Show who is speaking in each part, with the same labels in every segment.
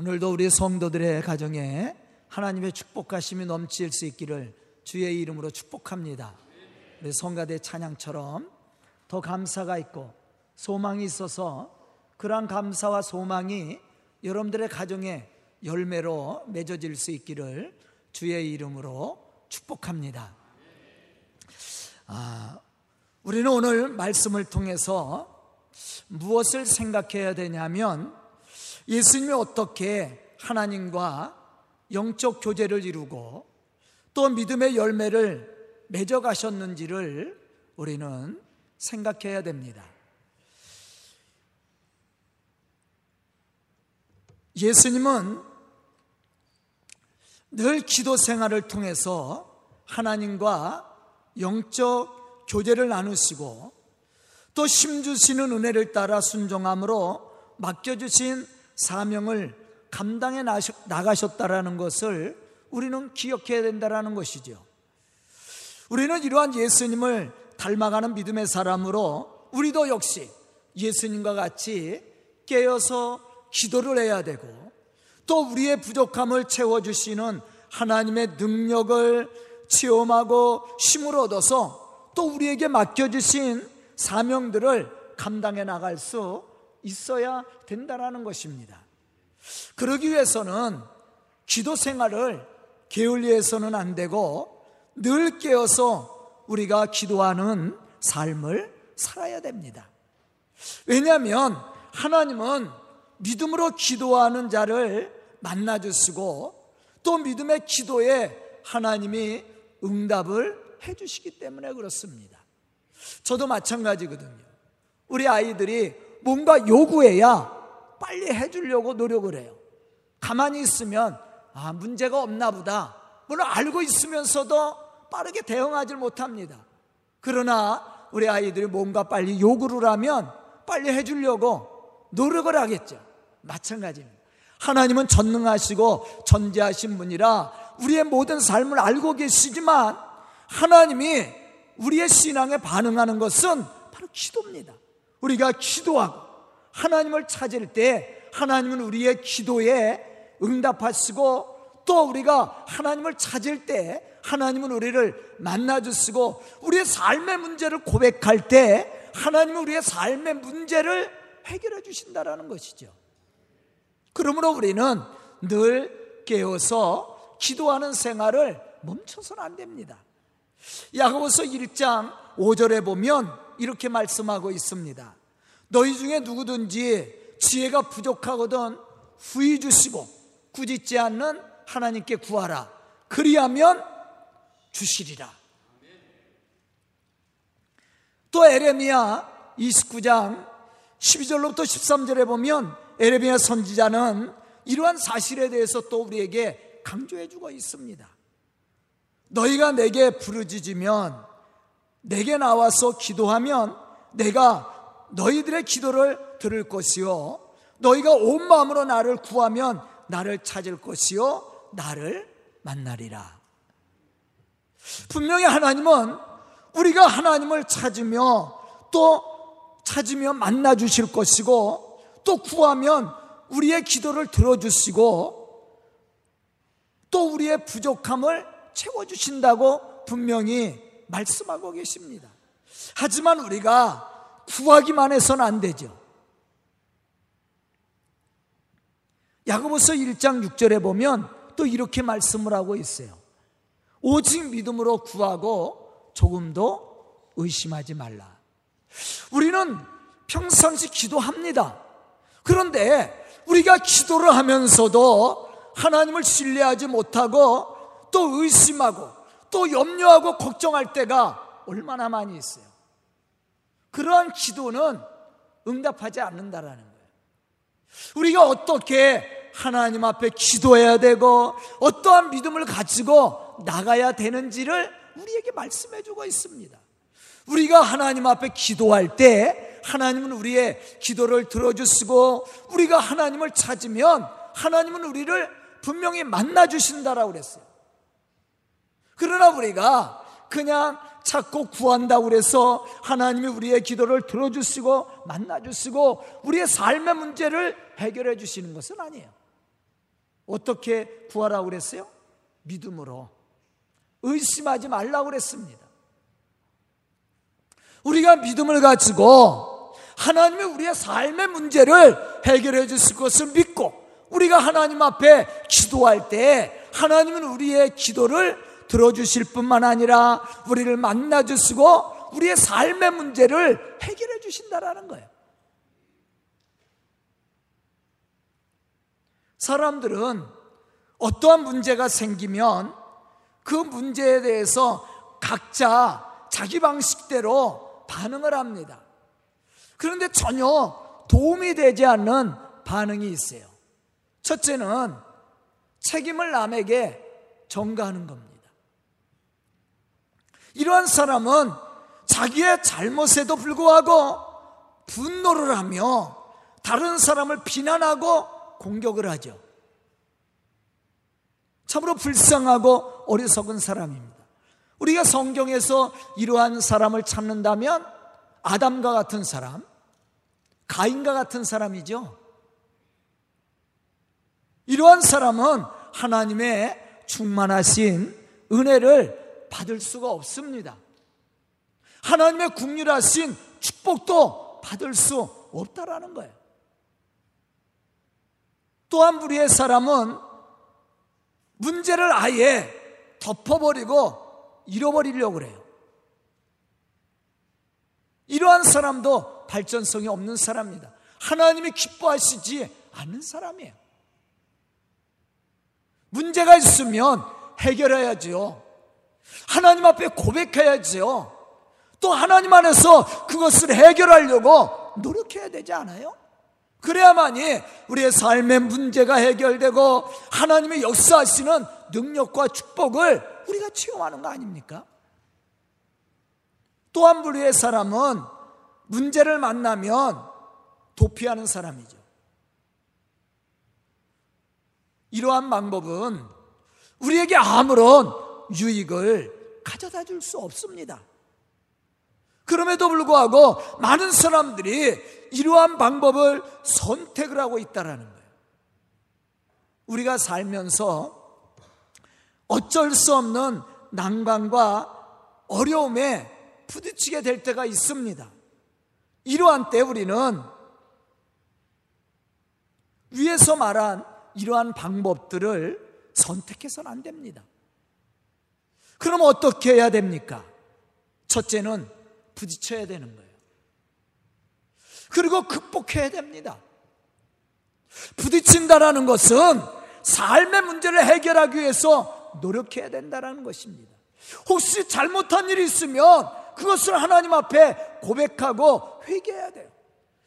Speaker 1: 오늘도 우리 성도들의 가정에 하나님의 축복하심이 넘칠 수 있기를 주의 이름으로 축복합니다. 우리 성가대 찬양처럼 더 감사가 있고 소망이 있어서 그러한 감사와 소망이 여러분들의 가정에 열매로 맺어질 수 있기를 주의 이름으로 축복합니다. 아, 우리는 오늘 말씀을 통해서 무엇을 생각해야 되냐면 예수님이 어떻게 하나님과 영적 교제를 이루고 또 믿음의 열매를 맺어가셨는지를 우리는 생각해야 됩니다. 예수님은 늘 기도 생활을 통해서 하나님과 영적 교제를 나누시고 또 심주시는 은혜를 따라 순종함으로 맡겨주신 사명을 감당해 나가셨다라는 것을 우리는 기억해야 된다라는 것이죠. 우리는 이러한 예수님을 닮아가는 믿음의 사람으로 우리도 역시 예수님과 같이 깨어서 기도를 해야 되고 또 우리의 부족함을 채워주시는 하나님의 능력을 체험하고 힘을 얻어서 또 우리에게 맡겨주신 사명들을 감당해 나갈 수 있어야 된다라는 것입니다. 그러기 위해서는 기도 생활을 게을리해서는 안 되고 늘 깨어서 우리가 기도하는 삶을 살아야 됩니다. 왜냐하면 하나님은 믿음으로 기도하는 자를 만나 주시고 또 믿음의 기도에 하나님이 응답을 해 주시기 때문에 그렇습니다. 저도 마찬가지거든요. 우리 아이들이 뭔가 요구해야 빨리 해주려고 노력을 해요. 가만히 있으면 아 문제가 없나 보다. 물론 알고 있으면서도 빠르게 대응하지 못합니다. 그러나 우리 아이들이 뭔가 빨리 요구를 하면 빨리 해주려고 노력을 하겠죠. 마찬가지입니다. 하나님은 전능하시고 전지하신 분이라 우리의 모든 삶을 알고 계시지만 하나님이 우리의 신앙에 반응하는 것은 바로 기도입니다. 우리가 기도하고 하나님을 찾을 때 하나님은 우리의 기도에 응답하시고 또 우리가 하나님을 찾을 때 하나님은 우리를 만나주시고 우리의 삶의 문제를 고백할 때 하나님은 우리의 삶의 문제를 해결해 주신다라는 것이죠. 그러므로 우리는 늘 깨어서 기도하는 생활을 멈춰서는 안 됩니다. 야고보서 1장 5절에 보면 이렇게 말씀하고 있습니다. 너희 중에 누구든지 지혜가 부족하거든 후히 주시고 꾸짖지 않는 하나님께 구하라. 그리하면 주시리라. 또 에레미야 29장 12절로부터 13절에 보면 에레미야 선지자는 이러한 사실에 대해서 또 우리에게 강조해 주고 있습니다. 너희가 내게 부르짖으면 내게 나와서 기도하면 내가 너희들의 기도를 들을 것이요 너희가 온 마음으로 나를 구하면 나를 찾을 것이요 나를 만나리라. 분명히 하나님은 우리가 하나님을 찾으며 또 찾으며 만나 주실 것이고 또 구하면 우리의 기도를 들어주시고 또 우리의 부족함을 채워주신다고 분명히 말씀하고 계십니다. 하지만 우리가 구하기만 해서는 안 되죠. 야고보서 1장 6절에 보면 또 이렇게 말씀을 하고 있어요. 오직 믿음으로 구하고 조금도 의심하지 말라. 우리는 평상시 기도합니다. 그런데 우리가 기도를 하면서도 하나님을 신뢰하지 못하고 또 의심하고 또 염려하고 걱정할 때가 얼마나 많이 있어요. 그러한 기도는 응답하지 않는다라는 거예요. 우리가 어떻게 하나님 앞에 기도해야 되고 어떠한 믿음을 가지고 나가야 되는지를 우리에게 말씀해 주고 있습니다. 우리가 하나님 앞에 기도할 때 하나님은 우리의 기도를 들어주시고 우리가 하나님을 찾으면 하나님은 우리를 분명히 만나 주신다라고 그랬어요. 그러나 우리가 그냥 찾고 구한다고 그래서 하나님이 우리의 기도를 들어주시고 만나주시고 우리의 삶의 문제를 해결해 주시는 것은 아니에요. 어떻게 구하라고 그랬어요? 믿음으로. 의심하지 말라고 그랬습니다. 우리가 믿음을 가지고 하나님의 우리의 삶의 문제를 해결해 주실 것을 믿고 우리가 하나님 앞에 기도할 때 하나님은 우리의 기도를 들어주실 뿐만 아니라 우리를 만나 주시고 우리의 삶의 문제를 해결해 주신다라는 거예요. 사람들은 어떠한 문제가 생기면 그 문제에 대해서 각자 자기 방식대로 반응을 합니다. 그런데 전혀 도움이 되지 않는 반응이 있어요. 첫째는 책임을 남에게 전가하는 겁니다. 이러한 사람은 자기의 잘못에도 불구하고 분노를 하며 다른 사람을 비난하고 공격을 하죠. 참으로 불쌍하고 어리석은 사람입니다. 우리가 성경에서 이러한 사람을 찾는다면 아담과 같은 사람, 가인과 같은 사람이죠. 이러한 사람은 하나님의 충만하신 은혜를 받을 수가 없습니다. 하나님의 국률하신 축복도 받을 수 없다라는 거예요. 또한 우리의 사람은 문제를 아예 덮어버리고 잃어버리려고 그래요. 이러한 사람도 발전성이 없는 사람입니다. 하나님이 기뻐하시지 않는 사람이에요. 문제가 있으면 해결해야지요. 하나님 앞에 고백해야지요. 또 하나님 안에서 그것을 해결하려고 노력해야 되지 않아요? 그래야만이 우리의 삶의 문제가 해결되고 하나님의 역사하시는 능력과 축복을 우리가 체험하는 거 아닙니까? 또한 부류의 사람은 문제를 만나면 도피하는 사람이죠. 이러한 방법은 우리에게 아무런 유익을 가져다 줄 수 없습니다. 그럼에도 불구하고 많은 사람들이 이러한 방법을 선택을 하고 있다라는 거예요. 우리가 살면서 어쩔 수 없는 난관과 어려움에 부딪히게 될 때가 있습니다. 이러한 때 우리는 위에서 말한 이러한 방법들을 선택해서는 안 됩니다. 그럼 어떻게 해야 됩니까? 첫째는 부딪혀야 되는 거예요. 그리고 극복해야 됩니다. 부딪힌다라는 것은 삶의 문제를 해결하기 위해서 노력해야 된다는 것입니다. 혹시 잘못한 일이 있으면 그것을 하나님 앞에 고백하고 회개해야 돼요.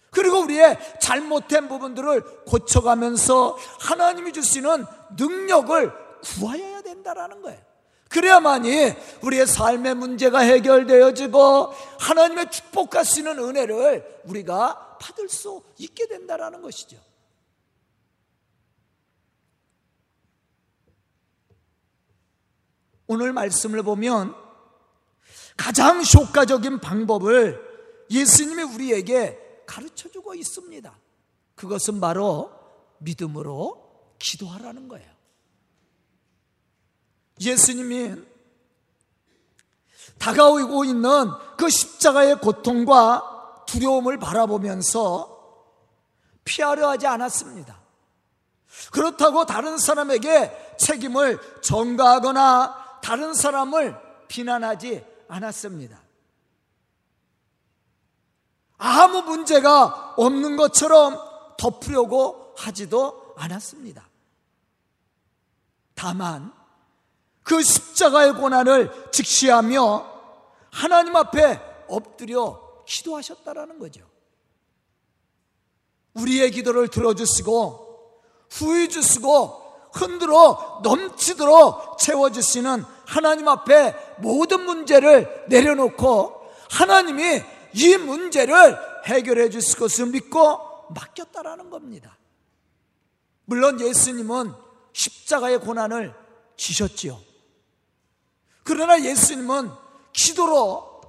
Speaker 1: 그리고 우리의 잘못된 부분들을 고쳐가면서 하나님이 주시는 능력을 구하여야 된다라는 거예요. 그래야만이 우리의 삶의 문제가 해결되어지고 하나님의 축복하시는 은혜를 우리가 받을 수 있게 된다라는 것이죠. 오늘 말씀을 보면 가장 효과적인 방법을 예수님이 우리에게 가르쳐 주고 있습니다. 그것은 바로 믿음으로 기도하라는 거예요. 예수님이 다가오고 있는 그 십자가의 고통과 두려움을 바라보면서 피하려 하지 않았습니다. 그렇다고 다른 사람에게 책임을 전가하거나 다른 사람을 비난하지 않았습니다. 아무 문제가 없는 것처럼 덮으려고 하지도 않았습니다. 다만 그 십자가의 고난을 직시하며 하나님 앞에 엎드려 기도하셨다라는 거죠. 우리의 기도를 들어주시고 후회 주시고 흔들어 넘치도록 채워주시는 하나님 앞에 모든 문제를 내려놓고 하나님이 이 문제를 해결해 주실 것을 믿고 맡겼다라는 겁니다. 물론 예수님은 십자가의 고난을 지셨지요. 그러나 예수님은 기도로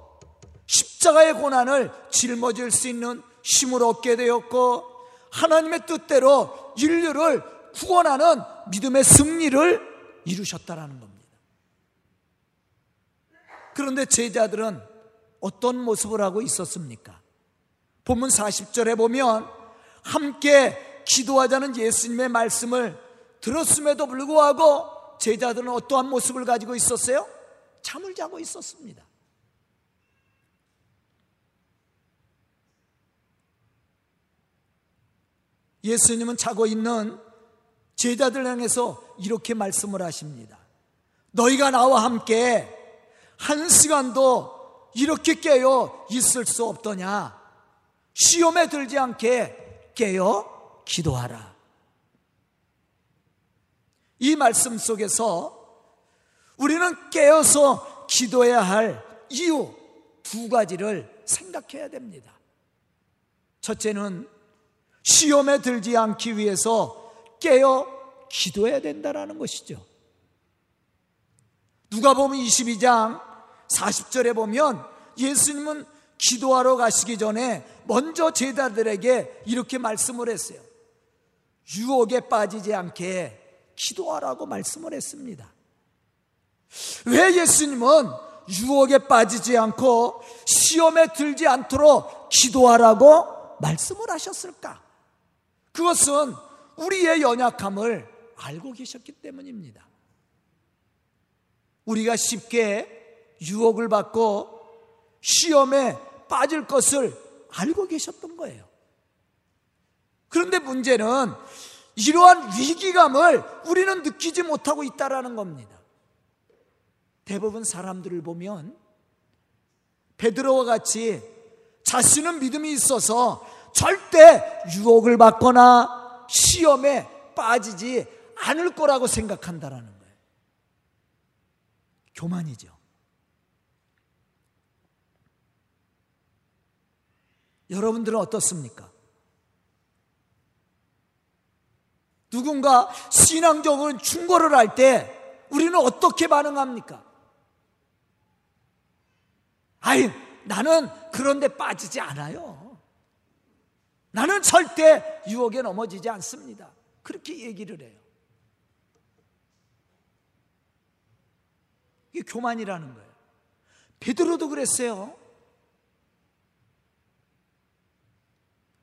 Speaker 1: 십자가의 고난을 짊어질 수 있는 힘을 얻게 되었고 하나님의 뜻대로 인류를 후원하는 믿음의 승리를 이루셨다라는 겁니다. 그런데 제자들은 어떤 모습을 하고 있었습니까? 본문 40절에 보면 함께 기도하자는 예수님의 말씀을 들었음에도 불구하고 제자들은 어떠한 모습을 가지고 있었어요? 잠을 자고 있었습니다. 예수님은 자고 있는 제자들 향해서 이렇게 말씀을 하십니다. 너희가 나와 함께 한 시간도 이렇게 깨어 있을 수 없더냐? 시험에 들지 않게 깨어 기도하라. 이 말씀 속에서 우리는 깨어서 기도해야 할 이유 두 가지를 생각해야 됩니다. 첫째는 시험에 들지 않기 위해서 깨어 기도해야 된다는 것이죠. 누가 보면 22장 40절에 보면 예수님은 기도하러 가시기 전에 먼저 제자들에게 이렇게 말씀을 했어요. 유혹에 빠지지 않게 기도하라고 말씀을 했습니다. 왜 예수님은 유혹에 빠지지 않고 시험에 들지 않도록 기도하라고 말씀을 하셨을까? 그것은 우리의 연약함을 알고 계셨기 때문입니다. 우리가 쉽게 유혹을 받고 시험에 빠질 것을 알고 계셨던 거예요. 그런데 문제는 이러한 위기감을 우리는 느끼지 못하고 있다라는 겁니다. 대부분 사람들을 보면 베드로와 같이 자신은 믿음이 있어서 절대 유혹을 받거나 시험에 빠지지 않을 거라고 생각한다라는 거예요. 교만이죠. 여러분들은 어떻습니까? 누군가 신앙적으로 충고를 할 때 우리는 어떻게 반응합니까? 아이, 나는 그런데 빠지지 않아요. 나는 절대 유혹에 넘어지지 않습니다. 그렇게 얘기를 해요. 이게 교만이라는 거예요. 베드로도 그랬어요.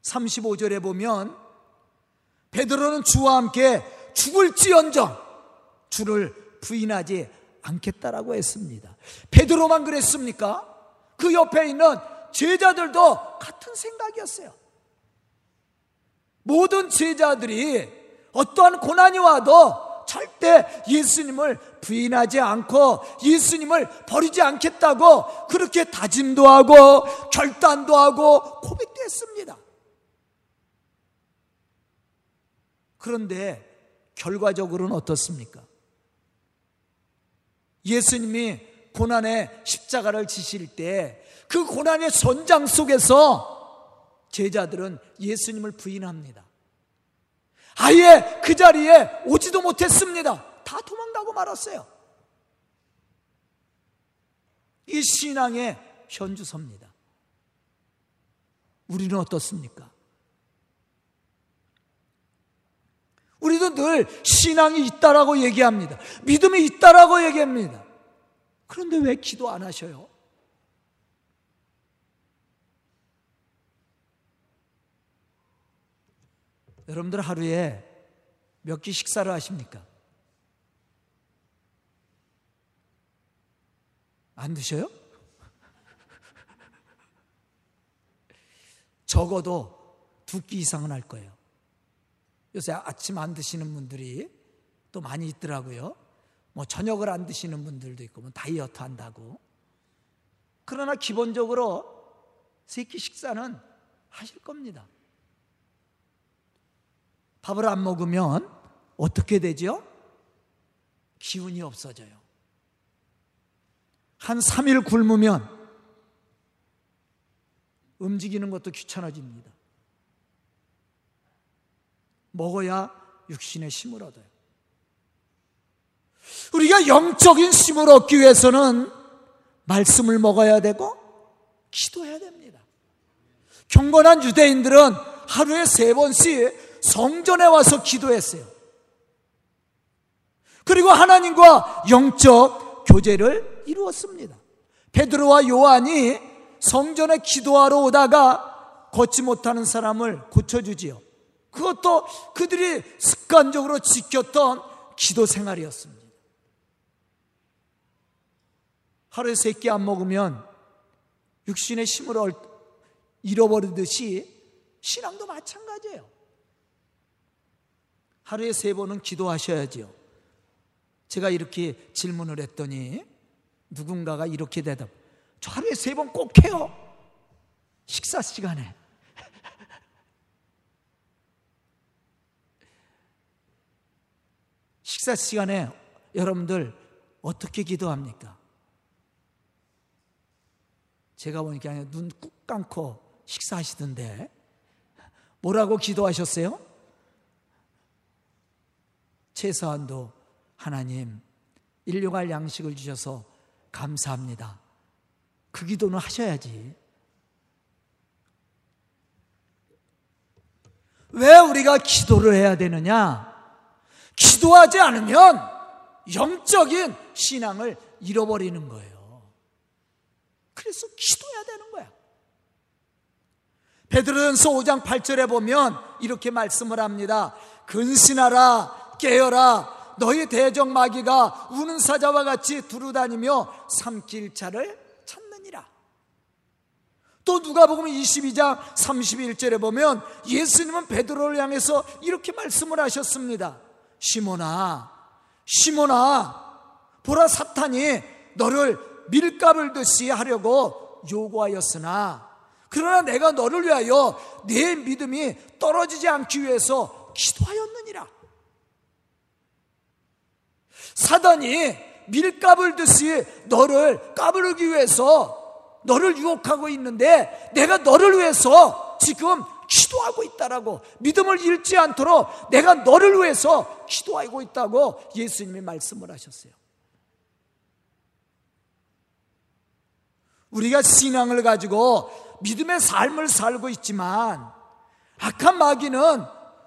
Speaker 1: 35절에 보면 베드로는 주와 함께 죽을지언정 주를 부인하지 않겠다라고 했습니다. 베드로만 그랬습니까? 그 옆에 있는 제자들도 같은 생각이었어요. 모든 제자들이 어떠한 고난이 와도 절대 예수님을 부인하지 않고 예수님을 버리지 않겠다고 그렇게 다짐도 하고 결단도 하고 고백도 했습니다. 그런데 결과적으로는 어떻습니까? 예수님이 고난의 십자가를 지실 때 그 고난의 전장 속에서 제자들은 예수님을 부인합니다. 아예 그 자리에 오지도 못했습니다. 다 도망가고 말았어요. 이 신앙의 현주소입니다. 우리는 어떻습니까? 우리도 늘 신앙이 있다라고 얘기합니다. 믿음이 있다라고 얘기합니다. 그런데 왜 기도 안 하셔요? 여러분들 하루에 몇 끼 식사를 하십니까? 안 드셔요? 적어도 두 끼 이상은 할 거예요. 요새 아침 안 드시는 분들이 또 많이 있더라고요. 뭐 저녁을 안 드시는 분들도 있고 뭐 다이어트 한다고. 그러나 기본적으로 세끼 식사는 하실 겁니다. 밥을 안 먹으면 어떻게 되죠? 기운이 없어져요. 한 3일 굶으면 움직이는 것도 귀찮아집니다. 먹어야 육신의 힘을 얻어요. 우리가 영적인 힘을 얻기 위해서는 말씀을 먹어야 되고 기도해야 됩니다. 경건한 유대인들은 하루에 세 번씩 성전에 와서 기도했어요. 그리고 하나님과 영적 교제를 이루었습니다. 베드로와 요한이 성전에 기도하러 오다가 걷지 못하는 사람을 고쳐주지요. 그것도 그들이 습관적으로 지켰던 기도 생활이었습니다. 하루에 세 끼 안 먹으면 육신의 힘을 잃어버리듯이 신앙도 마찬가지예요. 하루에 세 번은 기도하셔야지요. 제가 이렇게 질문을 했더니 누군가가 이렇게 대답. 저 하루에 세 번 꼭 해요. 식사 시간에. 식사 시간에 여러분들 어떻게 기도합니까? 제가 보니까 눈 꾹 감고 식사하시던데 뭐라고 기도하셨어요? 최소한도 하나님 인류갈 양식을 주셔서 감사합니다. 그 기도는 하셔야지. 왜 우리가 기도를 해야 되느냐? 기도하지 않으면 영적인 신앙을 잃어버리는 거예요. 그래서 기도해야 되는 거야. 베드로전서 5장 8절에 보면 이렇게 말씀을 합니다. 근신하라 깨어라 너희 대적 마귀가 우는 사자와 같이 두루다니며 삼킬 차를 찾느니라. 또 누가복음 22장 31절에 보면 예수님은 베드로를 향해서 이렇게 말씀을 하셨습니다. 시몬아, 시몬아, 보라 사탄이 너를 밀가을 듯이 하려고 요구하였으나, 그러나 내가 너를 위하여 내 믿음이 떨어지지 않기 위해서 기도하였느니라. 사단이 밀가을 듯이 너를 까부르기 위해서 너를 유혹하고 있는데 내가 너를 위해서 지금 기도하고 있다라고 믿음을 잃지 않도록 내가 너를 위해서 기도하고 있다고 예수님이 말씀을 하셨어요. 우리가 신앙을 가지고 믿음의 삶을 살고 있지만 악한 마귀는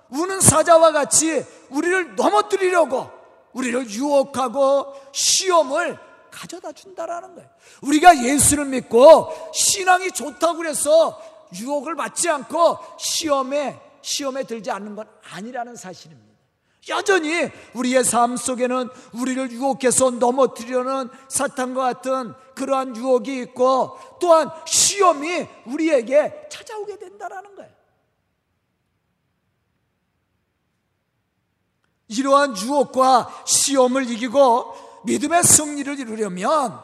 Speaker 1: 우는 사자와 같이 우리를 넘어뜨리려고 우리를 유혹하고 시험을 가져다 준다라는 거예요. 우리가 예수를 믿고 신앙이 좋다고 그래서 유혹을 받지 않고 시험에 시험에 들지 않는 건 아니라는 사실입니다. 여전히 우리의 삶 속에는 우리를 유혹해서 넘어뜨려는 사탄과 같은 그러한 유혹이 있고 또한 시험이 우리에게 찾아오게 된다라는 거예요. 이러한 유혹과 시험을 이기고 믿음의 승리를 이루려면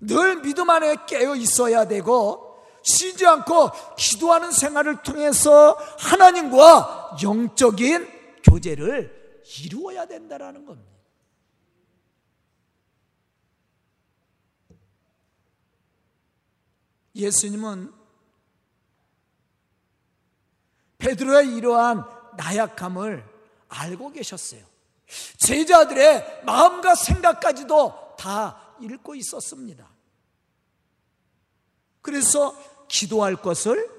Speaker 1: 늘 믿음 안에 깨어 있어야 되고 쉬지 않고 기도하는 생활을 통해서 하나님과 영적인 교제를 이루어야 된다라는 겁니다. 예수님은 베드로의 이러한 나약함을 알고 계셨어요. 제자들의 마음과 생각까지도 다 읽고 있었습니다. 그래서 기도할 것을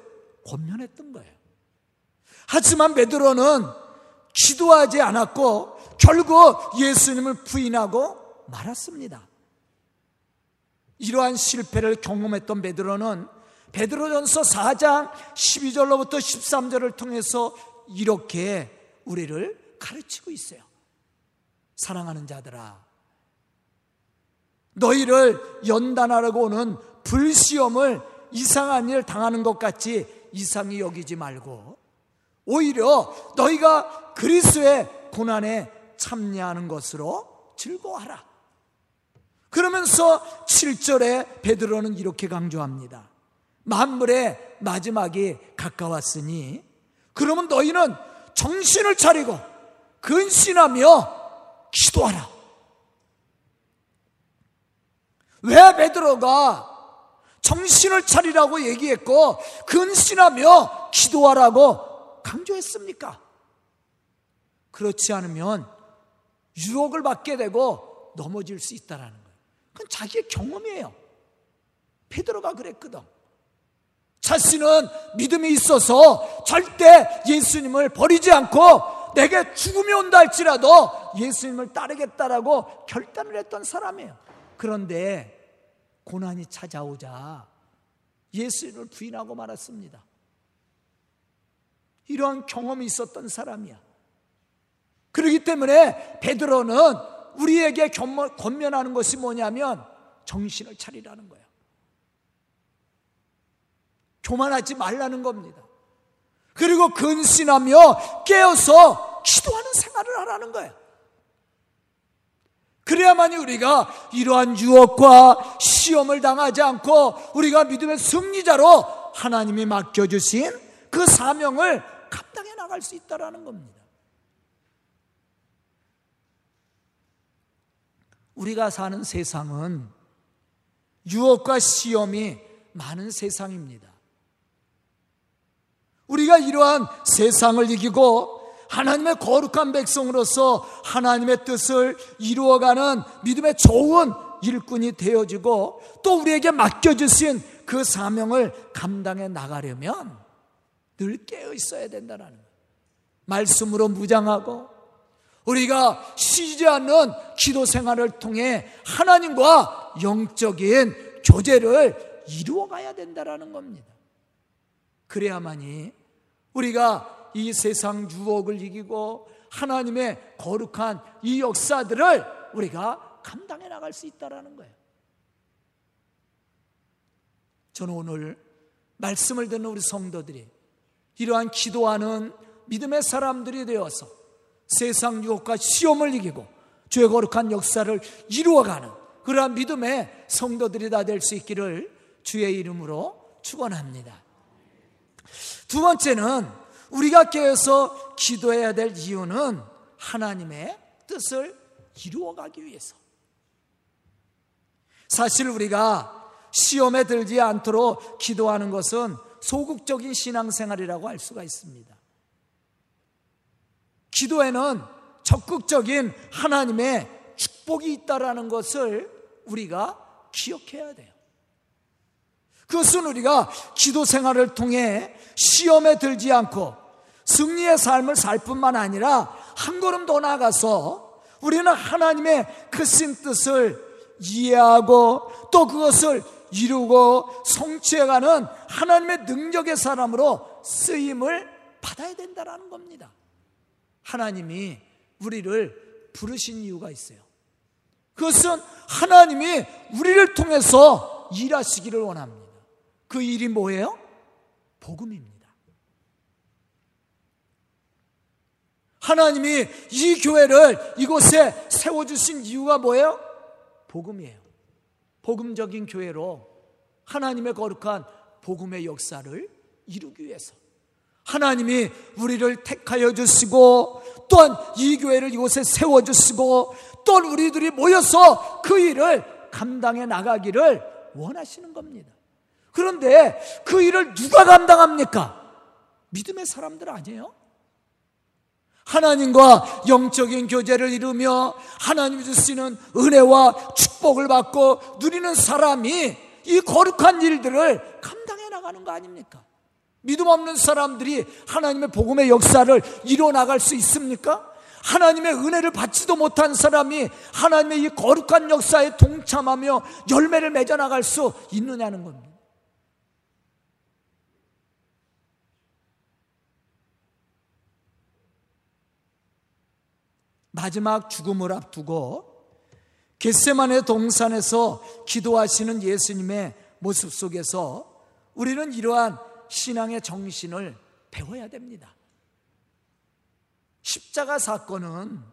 Speaker 1: 권면했던 거예요. 하지만 베드로는 기도하지 않았고 결국 예수님을 부인하고 말았습니다. 이러한 실패를 경험했던 베드로는 베드로전서 4장 12절로부터 13절을 통해서 이렇게 우리를 가르치고 있어요. 사랑하는 자들아, 너희를 연단하려고 오는 불시험을 이상한 일 당하는 것 같이 이상히 여기지 말고 오히려 너희가 그리스의 고난에 참여하는 것으로 즐거워하라. 그러면서 7절에 베드로는 이렇게 강조합니다. 만물의 마지막이 가까웠으니 그러면 너희는 정신을 차리고 근신하며 기도하라. 왜 베드로가 정신을 차리라고 얘기했고 근신하며 기도하라고 강조했습니까? 그렇지 않으면 유혹을 받게 되고 넘어질 수 있다라는 거예요. 그건 자기의 경험이에요. 베드로가 그랬거든. 자신은 믿음이 있어서 절대 예수님을 버리지 않고 내게 죽음이 온다 할지라도 예수님을 따르겠다라고 결단을 했던 사람이에요. 그런데 고난이 찾아오자 예수님을 부인하고 말았습니다. 이러한 경험이 있었던 사람이야. 그렇기 때문에 베드로는 우리에게 권면하는 것이 뭐냐면 정신을 차리라는 거예요. 교만하지 말라는 겁니다. 그리고 근신하며 깨어서 기도하는 생활을 하라는 거예요. 그래야만이 우리가 이러한 유혹과 시험을 당하지 않고 우리가 믿음의 승리자로 하나님이 맡겨주신 그 사명을 나갈 수 있다라는 겁니다. 우리가 사는 세상은 유혹과 시험이 많은 세상입니다. 우리가 이러한 세상을 이기고 하나님의 거룩한 백성으로서 하나님의 뜻을 이루어가는 믿음의 좋은 일꾼이 되어지고 또 우리에게 맡겨주신 그 사명을 감당해 나가려면 늘 깨어 있어야 된다는 거예요. 말씀으로 무장하고 우리가 쉬지 않는 기도 생활을 통해 하나님과 영적인 교제를 이루어 가야 된다는 겁니다. 그래야만이 우리가 이 세상 유혹을 이기고 하나님의 거룩한 이 역사들을 우리가 감당해 나갈 수 있다라는 거예요. 저는 오늘 말씀을 듣는 우리 성도들이 이러한 기도하는 믿음의 사람들이 되어서 세상 유혹과 시험을 이기고 죄 거룩한 역사를 이루어가는 그러한 믿음의 성도들이 다 될 수 있기를 주의 이름으로 축원합니다. 두 번째는 우리가 깨어서 기도해야 될 이유는 하나님의 뜻을 이루어가기 위해서. 사실 우리가 시험에 들지 않도록 기도하는 것은 소극적인 신앙생활이라고 할 수가 있습니다. 기도에는 적극적인 하나님의 축복이 있다라는 것을 우리가 기억해야 돼요. 그것은 우리가 기도 생활을 통해 시험에 들지 않고 승리의 삶을 살 뿐만 아니라 한 걸음 더 나아가서 우리는 하나님의 크신 그 뜻을 이해하고 또 그것을 이루고 성취해가는 하나님의 능력의 사람으로 쓰임을 받아야 된다는 겁니다. 하나님이 우리를 부르신 이유가 있어요. 그것은 하나님이 우리를 통해서 일하시기를 원합니다. 그 일이 뭐예요? 복음입니다. 하나님이 이 교회를 이곳에 세워주신 이유가 뭐예요? 복음이에요. 복음적인 교회로 하나님의 거룩한 복음의 역사를 이루기 위해서 하나님이 우리를 택하여 주시고 또한 이 교회를 이곳에 세워 주시고 또 우리들이 모여서 그 일을 감당해 나가기를 원하시는 겁니다. 그런데 그 일을 누가 감당합니까? 믿음의 사람들 아니에요? 하나님과 영적인 교제를 이루며 하나님이 주시는 은혜와 축복을 받고 누리는 사람이 이 거룩한 일들을 감당해 나가는 거 아닙니까? 믿음 없는 사람들이 하나님의 복음의 역사를 이뤄 나갈 수 있습니까? 하나님의 은혜를 받지도 못한 사람이 하나님의 이 거룩한 역사에 동참하며 열매를 맺어 나갈 수 있느냐는 겁니다. 마지막 죽음을 앞두고 겟세만의 동산에서 기도하시는 예수님의 모습 속에서 우리는 이러한 신앙의 정신을 배워야 됩니다. 십자가 사건은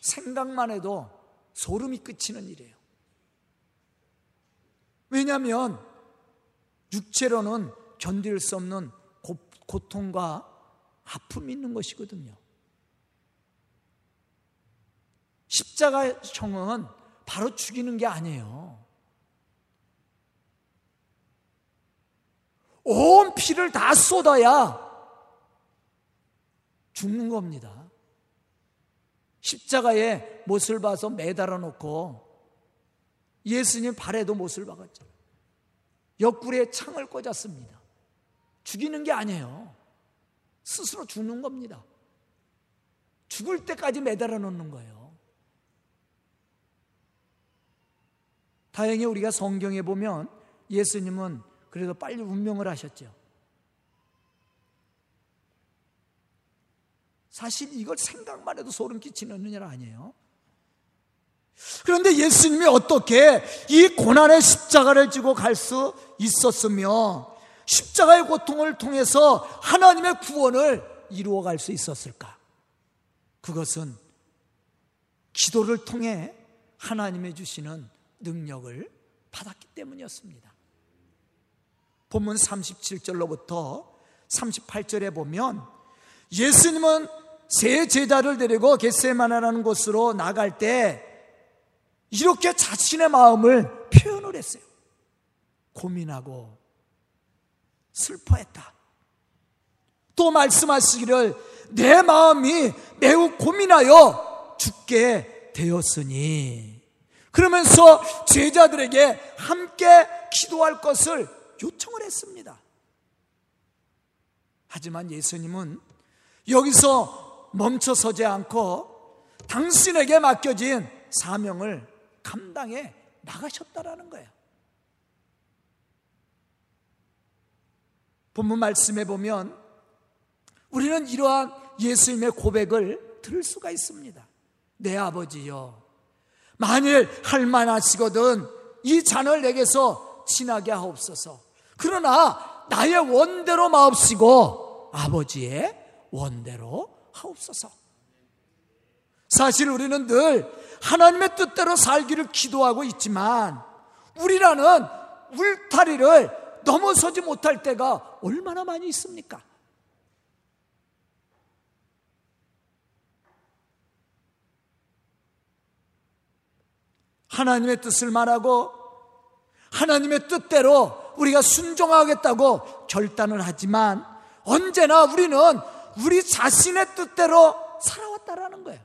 Speaker 1: 생각만 해도 소름이 끼치는 일이에요. 왜냐하면 육체로는 견딜 수 없는 고통과 아픔이 있는 것이거든요. 십자가형은 바로 죽이는 게 아니에요. 온 피를 다 쏟아야 죽는 겁니다. 십자가에 못을 봐서 매달아 놓고 예수님 발에도 못을 박았잖아요. 옆구리에 창을 꽂았습니다. 죽이는 게 아니에요. 스스로 죽는 겁니다. 죽을 때까지 매달아 놓는 거예요. 다행히 우리가 성경에 보면 예수님은 그래도 빨리 운명을 하셨죠. 사실 이걸 생각만 해도 소름 끼치는 일 아니에요. 그런데 예수님이 어떻게 이 고난의 십자가를 지고 갈 수 있었으며 십자가의 고통을 통해서 하나님의 구원을 이루어 갈 수 있었을까? 그것은 기도를 통해 하나님의 주시는 능력을 받았기 때문이었습니다. 본문 37절로부터 38절에 보면 예수님은 세 제자를 데리고 겟세마나라는 곳으로 나갈 때 이렇게 자신의 마음을 표현을 했어요. 고민하고 슬퍼했다. 또 말씀하시기를 내 마음이 매우 고민하여 죽게 되었으니 그러면서 제자들에게 함께 기도할 것을 요청을 했습니다. 하지만 예수님은 여기서 멈춰서지 않고 당신에게 맡겨진 사명을 감당해 나가셨다라는 거예요. 본문 말씀에 보면 우리는 이러한 예수님의 고백을 들을 수가 있습니다. 내 아버지여, 만일 할 만하시거든 이 잔을 내게서 지나게 하옵소서. 그러나 나의 원대로 마옵시고 아버지의 원대로 하옵소서. 사실 우리는 늘 하나님의 뜻대로 살기를 기도하고 있지만 우리라는 울타리를 넘어서지 못할 때가 얼마나 많이 있습니까? 하나님의 뜻을 말하고 하나님의 뜻대로 우리가 순종하겠다고 결단을 하지만 언제나 우리는 우리 자신의 뜻대로 살아왔다라는 거예요.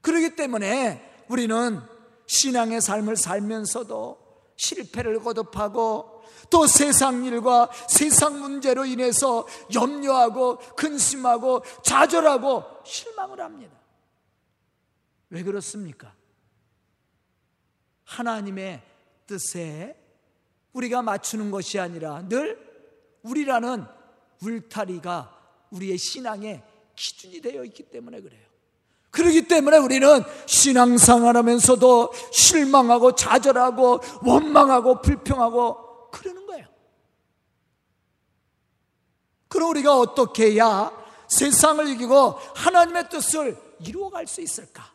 Speaker 1: 그렇기 때문에 우리는 신앙의 삶을 살면서도 실패를 거듭하고 또 세상 일과 세상 문제로 인해서 염려하고 근심하고 좌절하고 실망을 합니다. 왜 그렇습니까? 하나님의 뜻에 우리가 맞추는 것이 아니라 늘 우리라는 울타리가 우리의 신앙의 기준이 되어 있기 때문에 그래요. 그렇기 때문에 우리는 신앙생활 하면서도 실망하고 좌절하고 원망하고 불평하고 그러는 거예요. 그럼 우리가 어떻게 해야 세상을 이기고 하나님의 뜻을 이루어갈 수 있을까?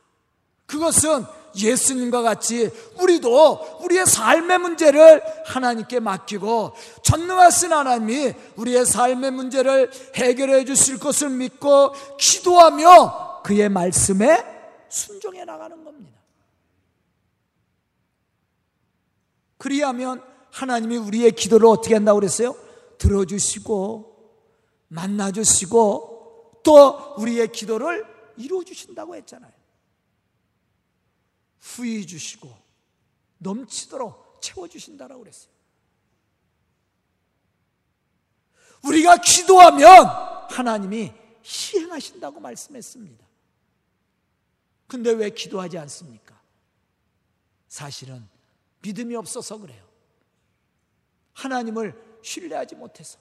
Speaker 1: 그것은 예수님과 같이 우리도 우리의 삶의 문제를 하나님께 맡기고 전능하신 하나님이 우리의 삶의 문제를 해결해 주실 것을 믿고 기도하며 그의 말씀에 순종해 나가는 겁니다. 그리하면 하나님이 우리의 기도를 어떻게 한다고 그랬어요? 들어주시고 만나주시고 또 우리의 기도를 이루어 주신다고 했잖아요. 후히 주시고 넘치도록 채워주신다라고 그랬어요. 우리가 기도하면 하나님이 시행하신다고 말씀했습니다. 근데 왜 기도하지 않습니까? 사실은 믿음이 없어서 그래요. 하나님을 신뢰하지 못해서.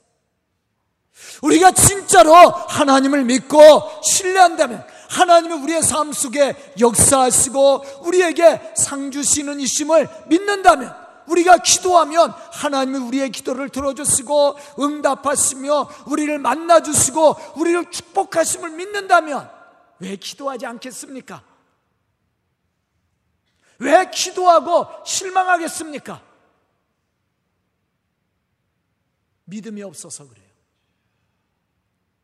Speaker 1: 우리가 진짜로 하나님을 믿고 신뢰한다면 하나님이 우리의 삶 속에 역사하시고 우리에게 상 주시는 이심을 믿는다면 우리가 기도하면 하나님이 우리의 기도를 들어주시고 응답하시며 우리를 만나 주시고 우리를 축복하심을 믿는다면 왜 기도하지 않겠습니까? 왜 기도하고 실망하겠습니까? 믿음이 없어서 그래요.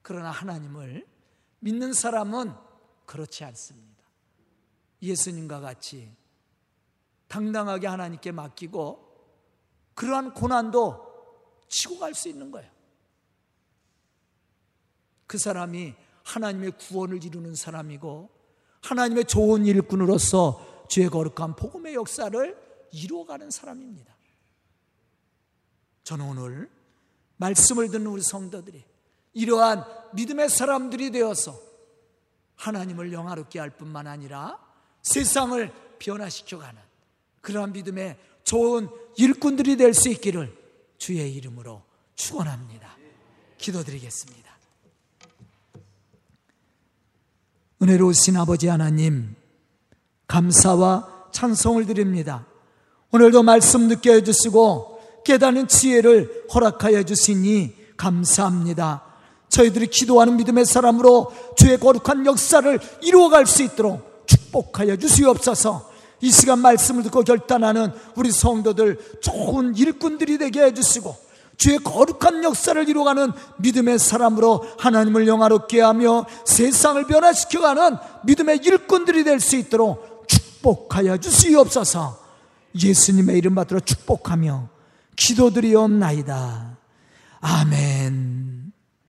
Speaker 1: 그러나 하나님을 믿는 사람은 그렇지 않습니다. 예수님과 같이 당당하게 하나님께 맡기고 그러한 고난도 치고 갈 수 있는 거예요. 그 사람이 하나님의 구원을 이루는 사람이고 하나님의 좋은 일꾼으로서 죄 거룩한 복음의 역사를 이루어가는 사람입니다. 저는 오늘 말씀을 듣는 우리 성도들이 이러한 믿음의 사람들이 되어서 하나님을 영화롭게 할 뿐만 아니라 세상을 변화시켜가는 그러한 믿음의 좋은 일꾼들이 될 수 있기를 주의 이름으로 축원합니다. 기도드리겠습니다. 은혜로우신 아버지 하나님 감사와 찬송을 드립니다. 오늘도 말씀 듣게 해주시고 깨닫는 지혜를 허락하여 주시니 감사합니다. 저희들이 기도하는 믿음의 사람으로 주의 거룩한 역사를 이루어갈 수 있도록 축복하여 주시옵소서. 이 시간 말씀을 듣고 결단하는 우리 성도들 좋은 일꾼들이 되게 해주시고 주의 거룩한 역사를 이루어가는 믿음의 사람으로 하나님을 영화롭게 하며 세상을 변화시켜가는 믿음의 일꾼들이 될 수 있도록 축복하여 주시옵소서 예수님의 이름 받들어 축복하며 기도드리옵나이다. 아멘.